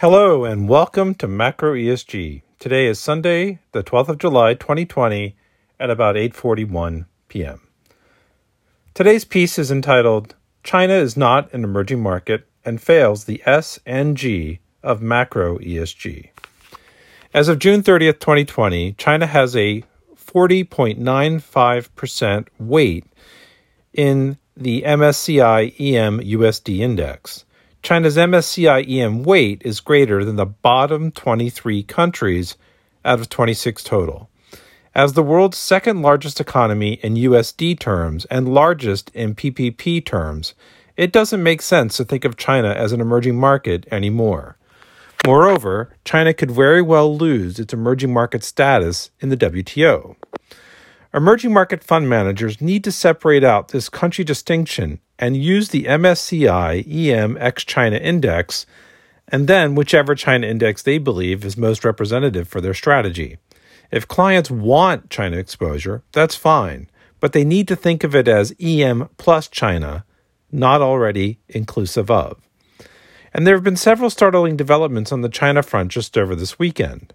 Hello and welcome to Macro ESG. Today is Sunday, the 12th of July, 2020 at about 8:41 p.m. Today's piece is entitled China is not an emerging market and fails the S and G of macro ESG. As of June 30th, 2020, China has a 40.95% weight in the MSCI EM USD index. China's MSCI EM weight is greater than the bottom 23 countries out of 26 total. As the world's second largest economy in USD terms and largest in PPP terms, it doesn't make sense to think of China as an emerging market anymore. Moreover, China could very well lose its emerging market status in the WTO. Emerging market fund managers need to separate out this country distinction and use the MSCI EM ex China index and then whichever China index they believe is most representative for their strategy. If clients want China exposure, that's fine, but they need to think of it as EM plus China, not already inclusive of. And there have been several startling developments on the China front just over this weekend.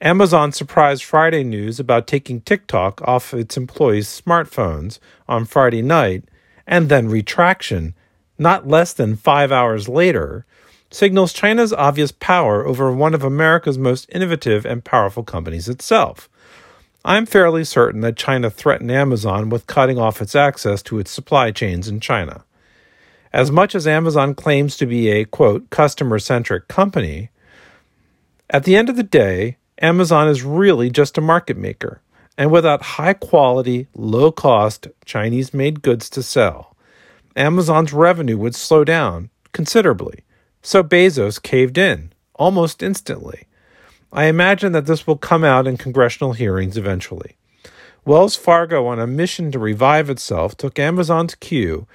Amazon surprised Friday news about taking TikTok off its employees' smartphones on Friday night and then retraction, not less than five hours later, signals China's obvious power over one of America's most innovative and powerful companies itself. I'm fairly certain that China threatened Amazon with cutting off its access to its supply chains in China. As much as Amazon claims to be a, quote, customer centric company, at the end of the day, Amazon is really just a market maker and without high quality, low cost Chinese made goods to sell. Amazon's revenue would slow down considerably, so Bezos caved in almost instantly. I imagine that this will come out in congressional hearings eventually. Wells Fargo, on a mission to revive itself, took Amazon's cue,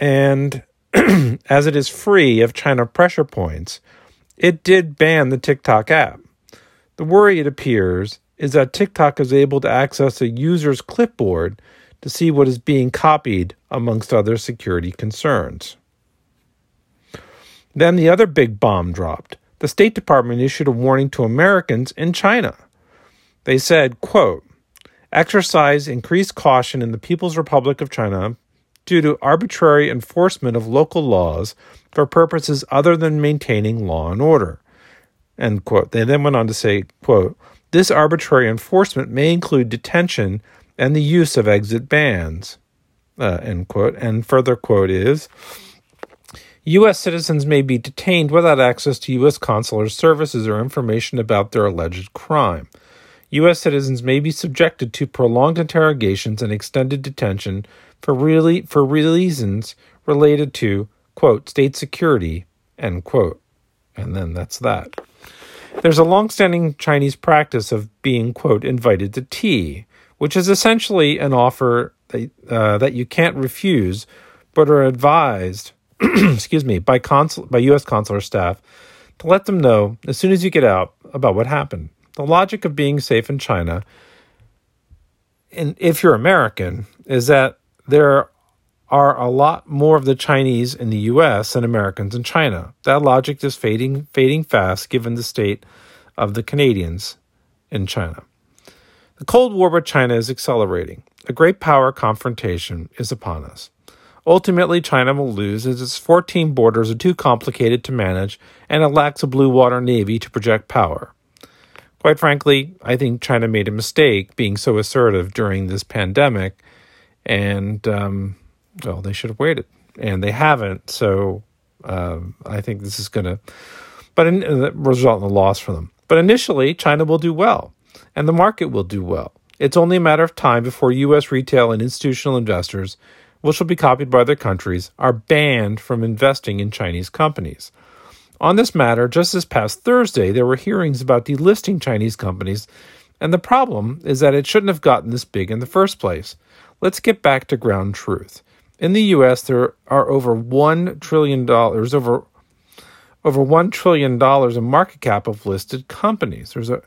and as it is free of China pressure points, it did ban the TikTok app. The worry, it appears, is that TikTok is able to access a user's clipboard to see what is being copied, amongst other security concerns. Then the other big bomb dropped. The State Department issued a warning to Americans in China. They said, quote, exercise increased caution in the People's Republic of China due to arbitrary enforcement of local laws for purposes other than maintaining law and order. End quote. They then went on to say, quote, this arbitrary enforcement may include detention and the use of exit bans. Uh, end quote. And further quote is U.S. citizens may be detained without access to U.S. consular services or information about their alleged crime. U.S. citizens may be subjected to prolonged interrogations and extended detention for really for reasons related to quote state security end quote. And then that's that. There's a long-standing Chinese practice of being, quote, invited to tea, which is essentially an offer that, uh, that you can't refuse, but are advised, excuse me, by consul by U.S. consular staff to let them know as soon as you get out about what happened. The logic of being safe in China, and if you're American, is that there are a lot more of the Chinese in the US than Americans in China. That logic is fading fading fast given the state of the Canadians in China. The Cold War with China is accelerating. A great power confrontation is upon us. Ultimately, China will lose as its 14 borders are too complicated to manage and it lacks a blue water navy to project power. Quite frankly, I think China made a mistake being so assertive during this pandemic, and um, well, they should have waited, and they haven't. So um, I think this is going to, but in, uh, result in a loss for them. But initially, China will do well, and the market will do well. It's only a matter of time before U.S. retail and institutional investors, which will be copied by other countries, are banned from investing in Chinese companies. On this matter, just this past Thursday, there were hearings about delisting Chinese companies, and the problem is that it shouldn't have gotten this big in the first place. Let's get back to ground truth. In the U.S., there are over one trillion dollars over over one trillion dollars in market cap of listed companies. There's a,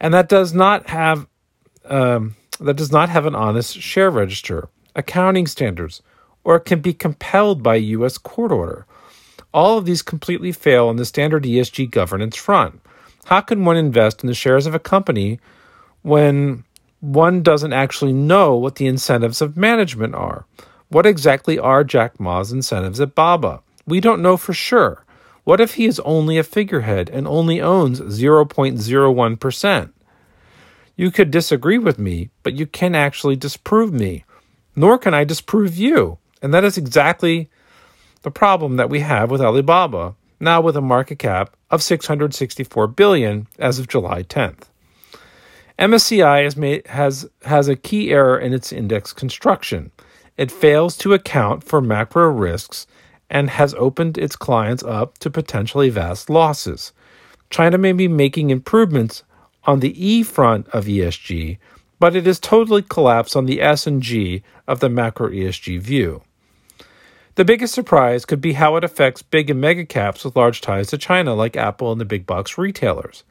and that does not have um, that does not have an honest share register, accounting standards, or can be compelled by U.S. court order. All of these completely fail on the standard ESG governance front. How can one invest in the shares of a company when one doesn't actually know what the incentives of management are? What exactly are Jack Ma's incentives at Baba? We don't know for sure. What if he is only a figurehead and only owns 0.01%? You could disagree with me, but you can actually disprove me. Nor can I disprove you. And that is exactly the problem that we have with Alibaba, now with a market cap of 664 billion as of July 10th. MSCI has, made, has, has a key error in its index construction. It fails to account for macro risks and has opened its clients up to potentially vast losses. China may be making improvements on the E front of ESG, but it has totally collapsed on the S and G of the macro ESG view. The biggest surprise could be how it affects big and mega caps with large ties to China, like Apple and the big box retailers,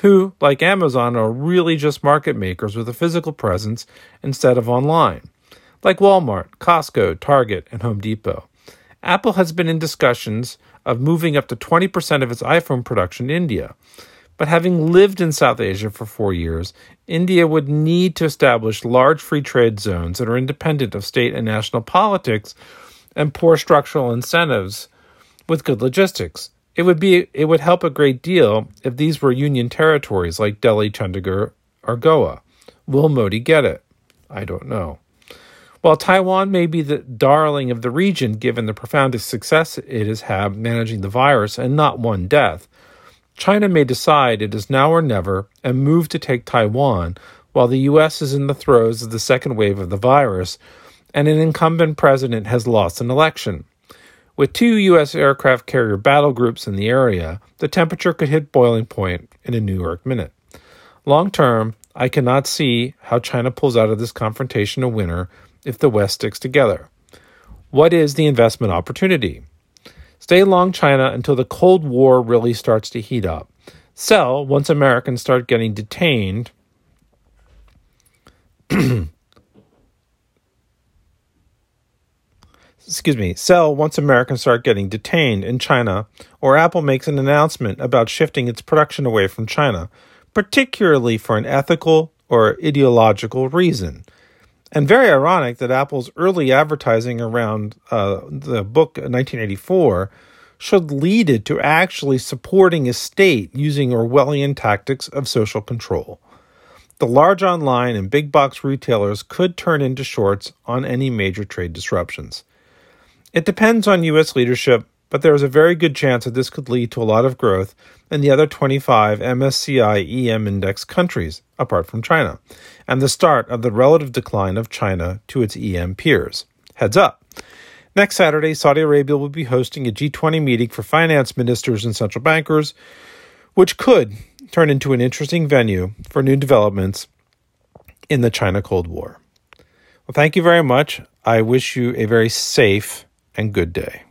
who, like Amazon, are really just market makers with a physical presence instead of online, like Walmart, Costco, Target, and Home Depot. Apple has been in discussions of moving up to 20% of its iPhone production in India. But having lived in South Asia for four years, India would need to establish large free trade zones that are independent of state and national politics and poor structural incentives with good logistics. It would be it would help a great deal if these were union territories like Delhi, Chandigarh, or Goa. Will Modi get it? I don't know. While Taiwan may be the darling of the region given the profound success it has had managing the virus and not one death, China may decide it is now or never and move to take Taiwan while the U.S. is in the throes of the second wave of the virus and an incumbent president has lost an election. With two U.S. aircraft carrier battle groups in the area, the temperature could hit boiling point in a New York minute. Long term, I cannot see how China pulls out of this confrontation a winner if the West sticks together. What is the investment opportunity? Stay long China until the Cold War really starts to heat up. Sell once Americans start getting detained excuse me, sell once Americans start getting detained in China or Apple makes an announcement about shifting its production away from China, particularly for an ethical or ideological reason. And very ironic that Apple's early advertising around uh, the book 1984 should lead it to actually supporting a state using Orwellian tactics of social control. The large online and big box retailers could turn into shorts on any major trade disruptions. It depends on U.S. leadership, but there is a very good chance that this could lead to a lot of growth in the other 25 MSCI EM index countries, apart from China, and the start of the relative decline of China to its EM peers. Heads up. Next Saturday, Saudi Arabia will be hosting a G20 meeting for finance ministers and central bankers, which could turn into an interesting venue for new developments in the China Cold War. Well, thank you very much. I wish you a very safe and good day.